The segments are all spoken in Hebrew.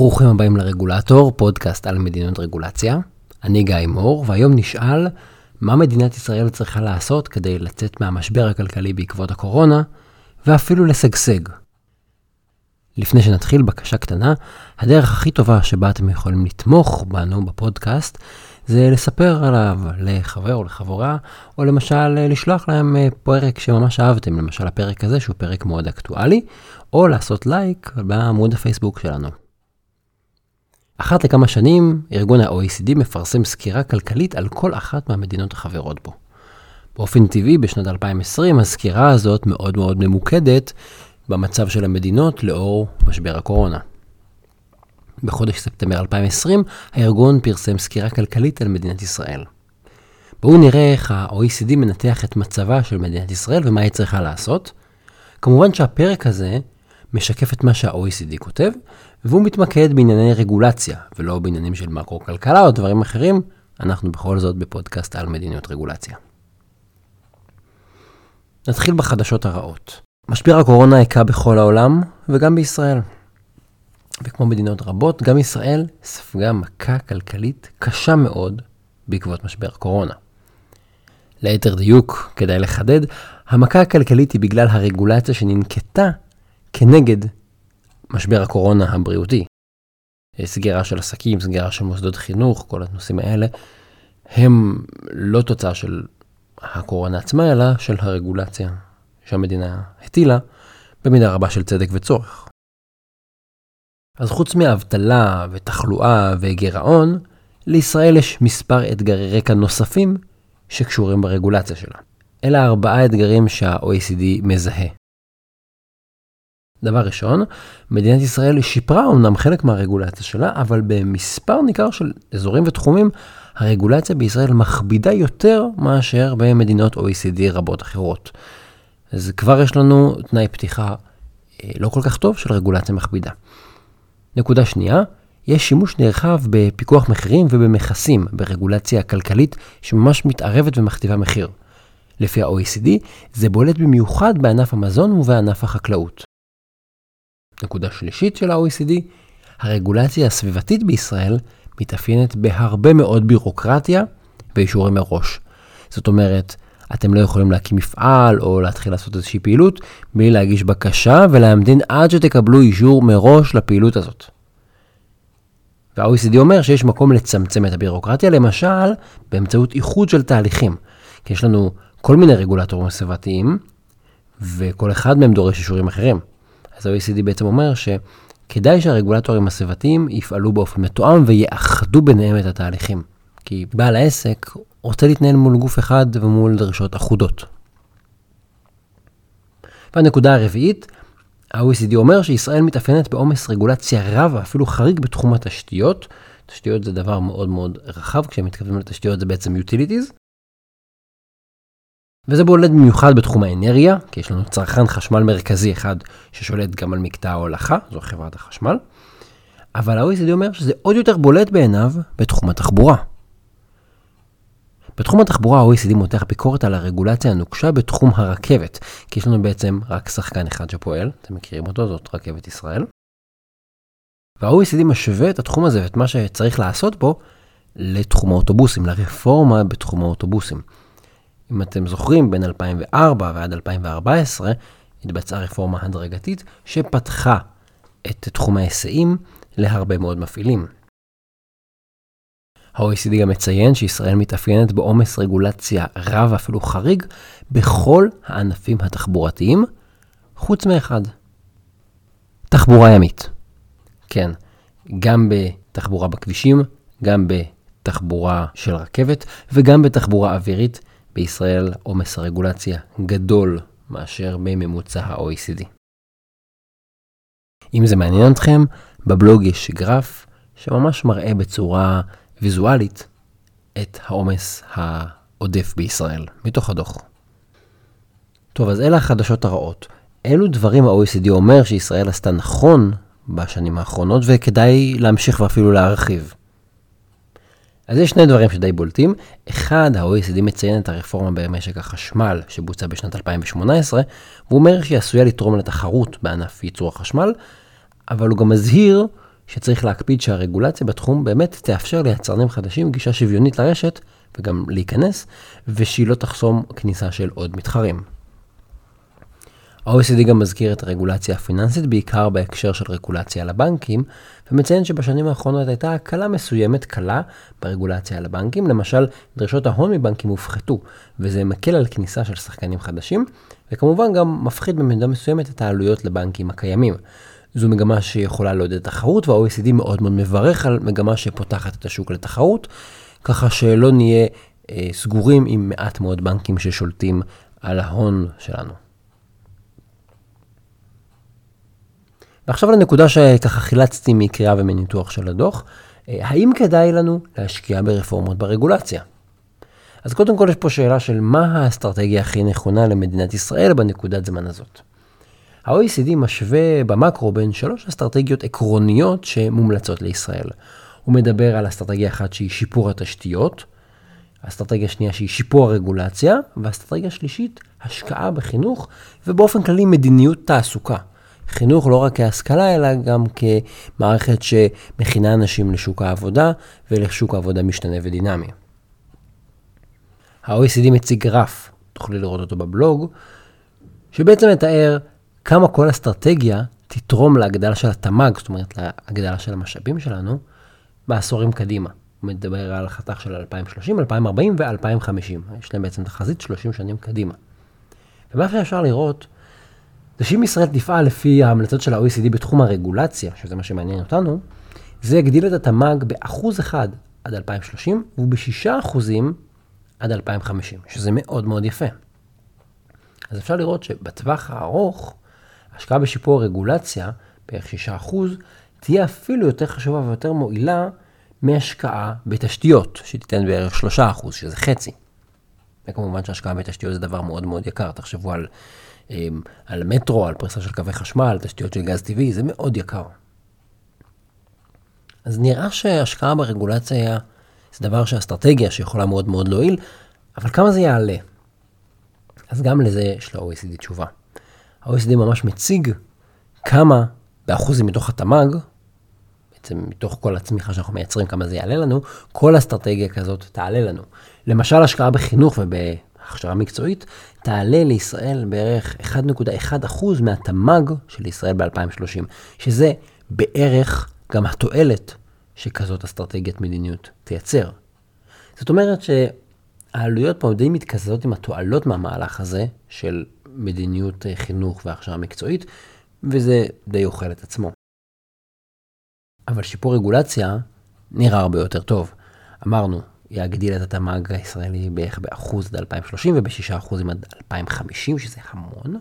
ברוכים הבאים לרגולטור, פודקאסט על מדיניות רגולציה. אני גיא מור, והיום נשאל מה מדינת ישראל צריכה לעשות כדי לצאת מהמשבר הכלכלי בעקבות הקורונה, ואפילו לשגשג. לפני שנתחיל, בקשה קטנה, הדרך הכי טובה שבה אתם יכולים לתמוך בנו בפודקאסט, זה לספר עליו לחבר או לחברה, או למשל לשלוח להם אה, פרק שממש אהבתם, למשל הפרק הזה שהוא פרק מאוד אקטואלי, או לעשות לייק בעמוד הפייסבוק שלנו. אחת לכמה שנים, ארגון ה-OECD מפרסם סקירה כלכלית על כל אחת מהמדינות החברות בו. באופן טבעי, בשנת 2020 הסקירה הזאת מאוד מאוד ממוקדת במצב של המדינות לאור משבר הקורונה. בחודש ספטמבר 2020, הארגון פרסם סקירה כלכלית על מדינת ישראל. בואו נראה איך ה-OECD מנתח את מצבה של מדינת ישראל ומה היא צריכה לעשות. כמובן שהפרק הזה משקף את מה שה-OECD כותב, והוא מתמקד בענייני רגולציה, ולא בעניינים של מקרו-כלכלה או דברים אחרים. אנחנו בכל זאת בפודקאסט על מדיניות רגולציה. נתחיל בחדשות הרעות. משבר הקורונה היכה בכל העולם, וגם בישראל. וכמו מדינות רבות, גם ישראל ספגה מכה כלכלית קשה מאוד בעקבות משבר הקורונה. ליתר דיוק, כדאי לחדד, המכה הכלכלית היא בגלל הרגולציה שננקטה כנגד משבר הקורונה הבריאותי. סגירה של עסקים, סגירה של מוסדות חינוך, כל הנושאים האלה, הם לא תוצאה של הקורונה עצמה, אלא של הרגולציה שהמדינה הטילה, במידה רבה של צדק וצורך. אז חוץ מאבטלה ותחלואה וגירעון, לישראל יש מספר אתגרי רקע נוספים שקשורים ברגולציה שלה. אלה ארבעה אתגרים שה-OECD מזהה. דבר ראשון, מדינת ישראל שיפרה אמנם חלק מהרגולציה שלה, אבל במספר ניכר של אזורים ותחומים, הרגולציה בישראל מכבידה יותר מאשר במדינות OECD רבות אחרות. אז כבר יש לנו תנאי פתיחה אה, לא כל כך טוב של רגולציה מכבידה. נקודה שנייה, יש שימוש נרחב בפיקוח מחירים ובמכסים ברגולציה הכלכלית שממש מתערבת ומכתיבה מחיר. לפי ה-OECD, זה בולט במיוחד בענף המזון ובענף החקלאות. נקודה שלישית של ה-OECD, הרגולציה הסביבתית בישראל מתאפיינת בהרבה מאוד בירוקרטיה ואישורים מראש. זאת אומרת, אתם לא יכולים להקים מפעל או להתחיל לעשות איזושהי פעילות בלי להגיש בקשה ולהמתין עד שתקבלו אישור מראש לפעילות הזאת. וה-OECD אומר שיש מקום לצמצם את הבירוקרטיה, למשל באמצעות איחוד של תהליכים. כי יש לנו כל מיני רגולטורים סביבתיים, וכל אחד מהם דורש אישורים אחרים. אז ה-OECD בעצם אומר שכדאי שהרגולטורים הסביבתיים יפעלו באופן מתואם ויאחדו ביניהם את התהליכים. כי בעל העסק רוצה להתנהל מול גוף אחד ומול דרישות אחודות. והנקודה הרביעית, ה-OECD אומר שישראל מתאפיינת בעומס רגולציה רב ואפילו חריג בתחום התשתיות. תשתיות זה דבר מאוד מאוד רחב, כשהם מתכוונים לתשתיות זה בעצם utilities. וזה בולט במיוחד בתחום האנרגיה, כי יש לנו צרכן חשמל מרכזי אחד ששולט גם על מקטע ההולכה, זו חברת החשמל. אבל ה-OECD אומר שזה עוד יותר בולט בעיניו בתחום התחבורה. בתחום התחבורה ה-OECD מותח ביקורת על הרגולציה הנוקשה בתחום הרכבת, כי יש לנו בעצם רק שחקן אחד שפועל, אתם מכירים אותו, זאת רכבת ישראל. וה-OECD משווה את התחום הזה ואת מה שצריך לעשות בו לתחום האוטובוסים, לרפורמה בתחום האוטובוסים. אם אתם זוכרים, בין 2004 ועד 2014 התבצעה רפורמה הדרגתית שפתחה את תחום ההיסעים להרבה מאוד מפעילים. ה-OECD גם מציין שישראל מתאפיינת בעומס רגולציה רב ואפילו חריג בכל הענפים התחבורתיים, חוץ מאחד. תחבורה ימית. כן, גם בתחבורה בכבישים, גם בתחבורה של רכבת וגם בתחבורה אווירית בישראל עומס הרגולציה גדול מאשר בממוצע ה-OECD. אם זה מעניין אתכם, בבלוג יש גרף שממש מראה בצורה ויזואלית את העומס העודף בישראל, מתוך הדוח. טוב, אז אלה החדשות הרעות. אילו דברים ה-OECD אומר שישראל עשתה נכון בשנים האחרונות וכדאי להמשיך ואפילו להרחיב. אז יש שני דברים שדי בולטים. אחד, ה-OECD מציין את הרפורמה במשק החשמל שבוצע בשנת 2018, והוא אומר שהיא עשויה לתרום לתחרות בענף ייצור החשמל, אבל הוא גם מזהיר שצריך להקפיד שהרגולציה בתחום באמת תאפשר ליצרנים חדשים גישה שוויונית לרשת וגם להיכנס, ושהיא לא תחסום כניסה של עוד מתחרים. ה-OECD גם מזכיר את הרגולציה הפיננסית בעיקר בהקשר של רגולציה על הבנקים, ומציין שבשנים האחרונות הייתה הקלה מסוימת קלה ברגולציה על הבנקים, למשל דרישות ההון מבנקים הופחתו, וזה מקל על כניסה של שחקנים חדשים, וכמובן גם מפחית במידה מסוימת את העלויות לבנקים הקיימים. זו מגמה שיכולה לעודד תחרות, וה-OECD מאוד מאוד מברך על מגמה שפותחת את השוק לתחרות, ככה שלא נהיה אה, סגורים עם מעט מאוד בנקים ששולטים על ההון שלנו. ועכשיו לנקודה שככה חילצתי מקריאה ומניתוח של הדוח, אה, האם כדאי לנו להשקיע ברפורמות ברגולציה? אז קודם כל יש פה שאלה של מה האסטרטגיה הכי נכונה למדינת ישראל בנקודת זמן הזאת. ה-OECD משווה במקרו בין שלוש אסטרטגיות עקרוניות שמומלצות לישראל. הוא מדבר על אסטרטגיה אחת שהיא שיפור התשתיות, אסטרטגיה שנייה שהיא שיפור הרגולציה, ואסטרטגיה שלישית, השקעה בחינוך, ובאופן כללי מדיניות תעסוקה. חינוך לא רק כהשכלה, אלא גם כמערכת שמכינה אנשים לשוק העבודה ולשוק העבודה משתנה ודינמי. ה-OECD מציג גרף, תוכלי לראות אותו בבלוג, שבעצם מתאר כמה כל אסטרטגיה תתרום להגדלה של התמ"ג, זאת אומרת להגדלה של המשאבים שלנו, בעשורים קדימה. הוא מדבר על חתך של 2030, 2040 ו-2050. יש להם בעצם תחזית 30 שנים קדימה. ומה שאפשר לראות, זה שאם ישראל תפעל לפי ההמלצות של ה-OECD בתחום הרגולציה, שזה מה שמעניין אותנו, זה יגדיל את התמ"ג באחוז אחד עד 2030 ובשישה אחוזים עד 2050, שזה מאוד מאוד יפה. אז אפשר לראות שבטווח הארוך, השקעה בשיפור הרגולציה, בערך 6%, תהיה אפילו יותר חשובה ויותר מועילה מהשקעה בתשתיות, שתיתן בערך 3%, שזה חצי. וכמובן שהשקעה בתשתיות זה דבר מאוד מאוד יקר, תחשבו על, על מטרו, על פריסה של קווי חשמל, תשתיות של גז טבעי, זה מאוד יקר. אז נראה שהשקעה ברגולציה זה דבר שאסטרטגיה שיכולה מאוד מאוד להועיל, אבל כמה זה יעלה? אז גם לזה יש ל-OECD תשובה. ה-OECD ממש מציג כמה באחוזים מתוך התמ"ג, בעצם מתוך כל הצמיחה שאנחנו מייצרים, כמה זה יעלה לנו, כל אסטרטגיה כזאת תעלה לנו. למשל, השקעה בחינוך ובהכשרה מקצועית, תעלה לישראל בערך 1.1% מהתמ"ג של ישראל ב-2030, שזה בערך גם התועלת שכזאת אסטרטגיית מדיניות תייצר. זאת אומרת שהעלויות פה די מתקזזות עם התועלות מהמהלך הזה של מדיניות אה, חינוך והכשרה מקצועית, וזה די אוכל את עצמו. אבל שיפור רגולציה נראה הרבה יותר טוב. אמרנו, יגדיל את התמ"ג הישראלי בערך באחוז עד 2030 ובשישה אחוזים עד 2050, שזה המון.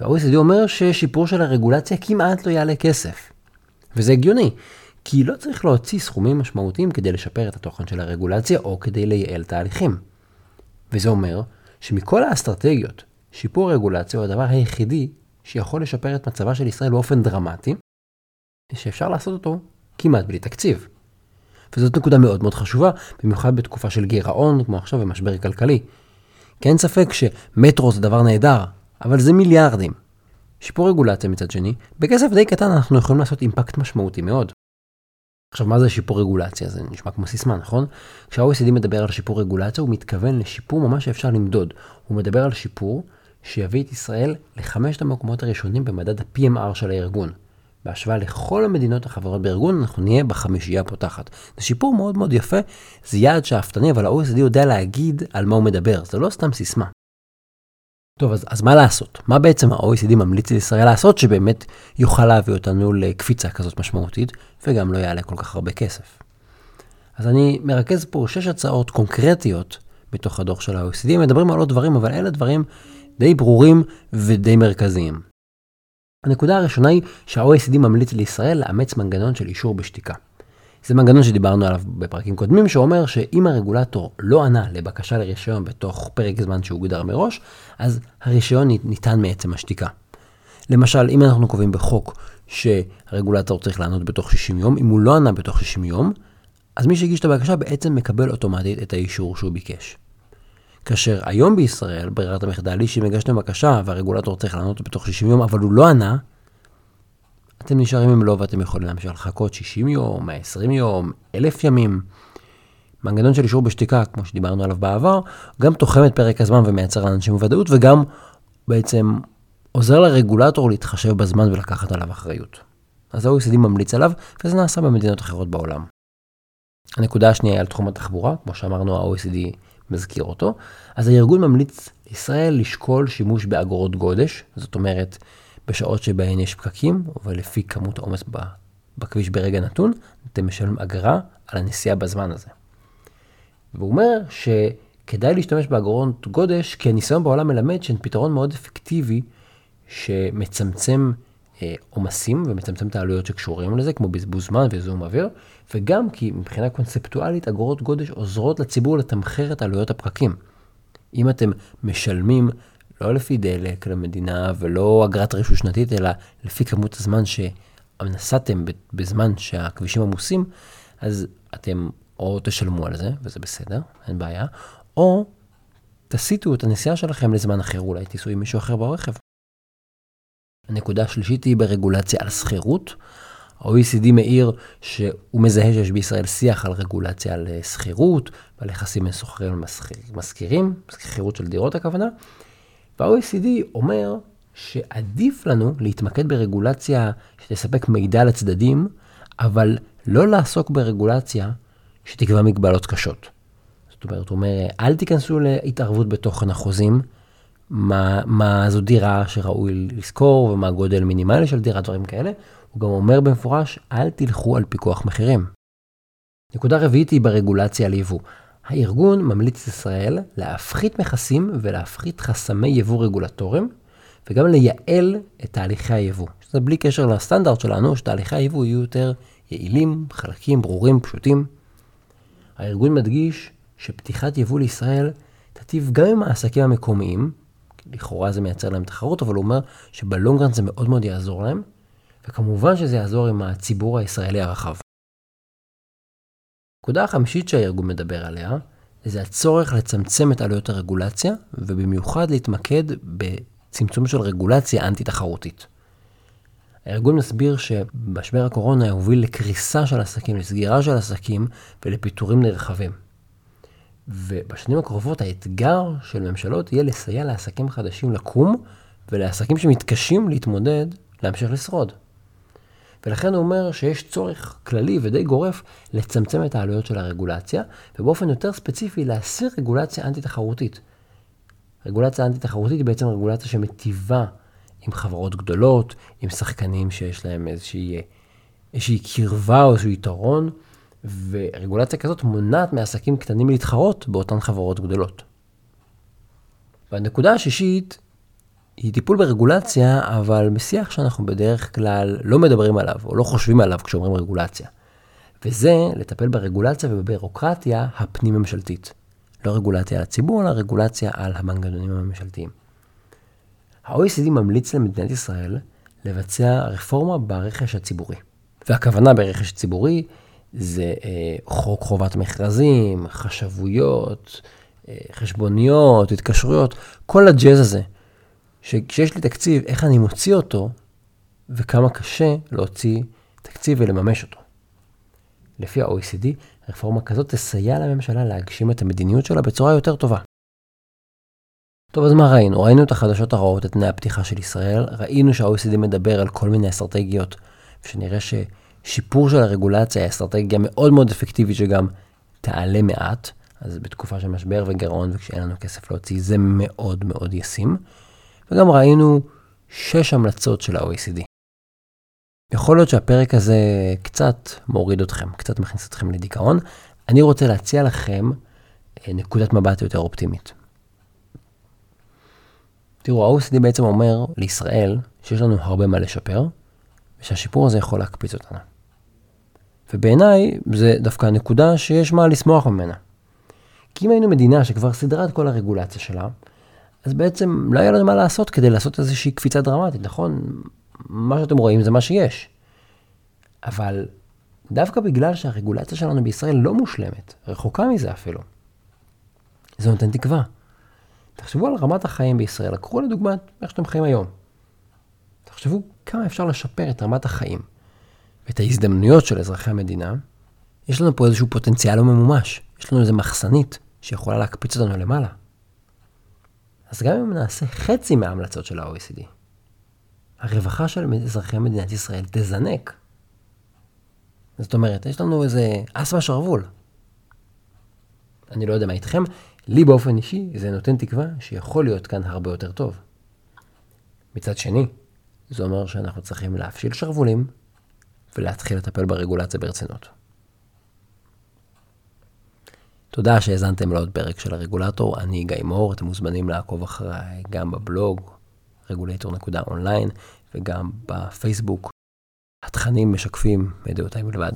וה-OECD אומר ששיפור של הרגולציה כמעט לא יעלה כסף. וזה הגיוני, כי לא צריך להוציא סכומים משמעותיים כדי לשפר את התוכן של הרגולציה או כדי לייעל תהליכים. וזה אומר שמכל האסטרטגיות, שיפור הרגולציה הוא הדבר היחידי שיכול לשפר את מצבה של ישראל באופן דרמטי, שאפשר לעשות אותו כמעט בלי תקציב. וזאת נקודה מאוד מאוד חשובה, במיוחד בתקופה של גירעון, כמו עכשיו במשבר כלכלי. כי אין ספק שמטרו זה דבר נהדר, אבל זה מיליארדים. שיפור רגולציה מצד שני, בכסף די קטן אנחנו יכולים לעשות אימפקט משמעותי מאוד. עכשיו, מה זה שיפור רגולציה? זה נשמע כמו סיסמה, נכון? כשה-OECD מדבר על שיפור רגולציה, הוא מתכוון לשיפור ממש שאפשר למדוד. הוא מדבר על שיפור שיביא את ישראל לחמשת המקומות הראשונים במדד ה-PMR של הארגון. בהשוואה לכל המדינות החברות בארגון, אנחנו נהיה בחמישייה הפותחת. זה שיפור מאוד מאוד יפה, זה יעד שאפתני, אבל ה-OECD יודע להגיד על מה הוא מדבר, זה לא סתם סיסמה. טוב, אז, אז מה לעשות? מה בעצם ה-OECD ממליץ לישראל לעשות שבאמת יוכל להביא אותנו לקפיצה כזאת משמעותית, וגם לא יעלה כל כך הרבה כסף? אז אני מרכז פה שש הצעות קונקרטיות בתוך הדוח של ה-OECD, מדברים על עוד דברים, אבל אלה דברים די ברורים ודי מרכזיים. הנקודה הראשונה היא שה-OECD ממליץ לישראל לאמץ מנגנון של אישור בשתיקה. זה מנגנון שדיברנו עליו בפרקים קודמים, שאומר שאם הרגולטור לא ענה לבקשה לרישיון בתוך פרק זמן שהוגדר מראש, אז הרישיון ניתן מעצם השתיקה. למשל, אם אנחנו קובעים בחוק שהרגולטור צריך לענות בתוך 60 יום, אם הוא לא ענה בתוך 60 יום, אז מי שהגיש את הבקשה בעצם מקבל אוטומטית את האישור שהוא ביקש. כאשר היום בישראל ברירת המחדל היא שאם הגשתם בקשה והרגולטור צריך לענות בתוך 60 יום אבל הוא לא ענה, אתם נשארים עם לא ואתם יכולים להמשיך לחכות 60 יום, 120 יום, 1,000 ימים. מנגנון של אישור בשתיקה, כמו שדיברנו עליו בעבר, גם תוחם את פרק הזמן ומייצר לאנשים ודאות, וגם בעצם עוזר לרגולטור להתחשב בזמן ולקחת עליו אחריות. אז ה-OECD ממליץ עליו, וזה נעשה במדינות אחרות בעולם. הנקודה השנייה היא על תחום התחבורה, כמו שאמרנו, ה-OECD מזכיר אותו. אז הארגון ממליץ לישראל לשקול שימוש באגרות גודש, זאת אומרת, בשעות שבהן יש פקקים, ולפי כמות העומס בכביש ברגע נתון, אתם משלמים אגרה על הנסיעה בזמן הזה. והוא אומר שכדאי להשתמש באגרות גודש, כי הניסיון בעולם מלמד שהן פתרון מאוד אפקטיבי שמצמצם עומסים ומצמצם את העלויות שקשורים לזה, כמו בזבוז זמן וזיהום אוויר, וגם כי מבחינה קונספטואלית אגרות גודש עוזרות לציבור לתמחר את עלויות הפקקים. אם אתם משלמים לא לפי דלק למדינה ולא אגרת רישוי שנתית, אלא לפי כמות הזמן שנסעתם בזמן שהכבישים עמוסים, אז אתם או תשלמו על זה, וזה בסדר, אין בעיה, או תסיטו את הנסיעה שלכם לזמן אחר, אולי תיסעו עם מישהו אחר ברכב. הנקודה השלישית היא ברגולציה על שכירות. ה-OECD מעיר שהוא מזהה שיש בישראל שיח על רגולציה על אה, שכירות ועל יחסים בין שוכרים ומשכירים, שכירות של דירות הכוונה. וה-OECD אומר שעדיף לנו להתמקד ברגולציה שתספק מידע לצדדים, אבל לא לעסוק ברגולציה שתקבע מגבלות קשות. זאת אומרת, הוא אומר, אל תיכנסו להתערבות בתוכן החוזים, מה, מה זו דירה שראוי לזכור ומה הגודל מינימלי של דירה, דברים כאלה. הוא גם אומר במפורש, אל תלכו על פיקוח מחירים. נקודה רביעית היא ברגולציה על יבוא. הארגון ממליץ לישראל להפחית מכסים ולהפחית חסמי יבוא רגולטוריים, וגם לייעל את תהליכי היבוא. שזה בלי קשר לסטנדרט שלנו, שתהליכי היבוא יהיו יותר יעילים, חלקים, ברורים, פשוטים. הארגון מדגיש שפתיחת יבוא לישראל תטיב גם עם העסקים המקומיים, לכאורה זה מייצר להם תחרות, אבל הוא אומר שבלונגרנד זה מאוד מאוד יעזור להם, וכמובן שזה יעזור עם הציבור הישראלי הרחב. נקודה החמישית שהארגון מדבר עליה, זה הצורך לצמצם את עלויות הרגולציה, ובמיוחד להתמקד בצמצום של רגולציה אנטי-תחרותית. הארגון מסביר שמשבר הקורונה הוביל לקריסה של עסקים, לסגירה של עסקים ולפיטורים נרחבים. ובשנים הקרובות האתגר של ממשלות יהיה לסייע לעסקים חדשים לקום, ולעסקים שמתקשים להתמודד, להמשיך לשרוד. ולכן הוא אומר שיש צורך כללי ודי גורף לצמצם את העלויות של הרגולציה, ובאופן יותר ספציפי להסיר רגולציה אנטי-תחרותית. רגולציה אנטי-תחרותית היא בעצם רגולציה שמטיבה עם חברות גדולות, עם שחקנים שיש להם איזושהי, איזושהי קרבה או איזשהו יתרון, ורגולציה כזאת מונעת מעסקים קטנים להתחרות באותן חברות גדולות. והנקודה השישית היא טיפול ברגולציה, אבל בשיח שאנחנו בדרך כלל לא מדברים עליו, או לא חושבים עליו כשאומרים רגולציה. וזה לטפל ברגולציה ובבירוקרטיה הפנים-ממשלתית. לא רגולציה על הציבור, אלא רגולציה על המנגנונים הממשלתיים. ה-OECD ממליץ למדינת ישראל לבצע רפורמה ברכש הציבורי. והכוונה ברכש ציבורי זה אה, חוק חובת מכרזים, חשבויות, אה, חשבוניות, התקשרויות, כל הג'אז הזה שכשיש לי תקציב, איך אני מוציא אותו, וכמה קשה להוציא תקציב ולממש אותו. לפי ה-OECD, רפורמה כזאת תסייע לממשלה להגשים את המדיניות שלה בצורה יותר טובה. טוב, אז מה ראינו? ראינו את החדשות הרעות, את תנאי הפתיחה של ישראל, ראינו שה-OECD מדבר על כל מיני אסטרטגיות, ושנראה ששיפור של הרגולציה היא אסטרטגיה מאוד מאוד אפקטיבית שגם תעלה מעט, אז בתקופה של משבר וגירעון וכשאין לנו כסף להוציא, זה מאוד מאוד ישים. וגם ראינו שש המלצות של ה-OECD. יכול להיות שהפרק הזה קצת מוריד אתכם, קצת מכניס אתכם לדיכאון. אני רוצה להציע לכם אה, נקודת מבט יותר אופטימית. תראו, ה-OECD בעצם אומר לישראל שיש לנו הרבה מה לשפר, ושהשיפור הזה יכול להקפיץ אותנו. ובעיניי זה דווקא נקודה שיש מה לשמוח ממנה. כי אם היינו מדינה שכבר סידרה את כל הרגולציה שלה, אז בעצם לא היה לנו מה לעשות כדי לעשות איזושהי קפיצה דרמטית, נכון? מה שאתם רואים זה מה שיש. אבל דווקא בגלל שהרגולציה שלנו בישראל לא מושלמת, רחוקה מזה אפילו, זה נותן תקווה. תחשבו על רמת החיים בישראל, לקחו לדוגמה איך שאתם חיים היום. תחשבו כמה אפשר לשפר את רמת החיים ואת ההזדמנויות של אזרחי המדינה. יש לנו פה איזשהו פוטנציאל לא ממומש, יש לנו איזו מחסנית שיכולה להקפיץ אותנו למעלה. אז גם אם נעשה חצי מההמלצות של ה-OECD, הרווחה של אזרחי מדינת ישראל תזנק. זאת אומרת, יש לנו איזה אס בשרוול. אני לא יודע מה איתכם, לי באופן אישי זה נותן תקווה שיכול להיות כאן הרבה יותר טוב. מצד שני, זה אומר שאנחנו צריכים להפשיל שרוולים ולהתחיל לטפל ברגולציה ברצינות. תודה שהאזנתם לעוד פרק של הרגולטור, אני גיא מור, אתם מוזמנים לעקוב אחריי גם בבלוג regulator.online וגם בפייסבוק. התכנים משקפים מדעותיי בלבד.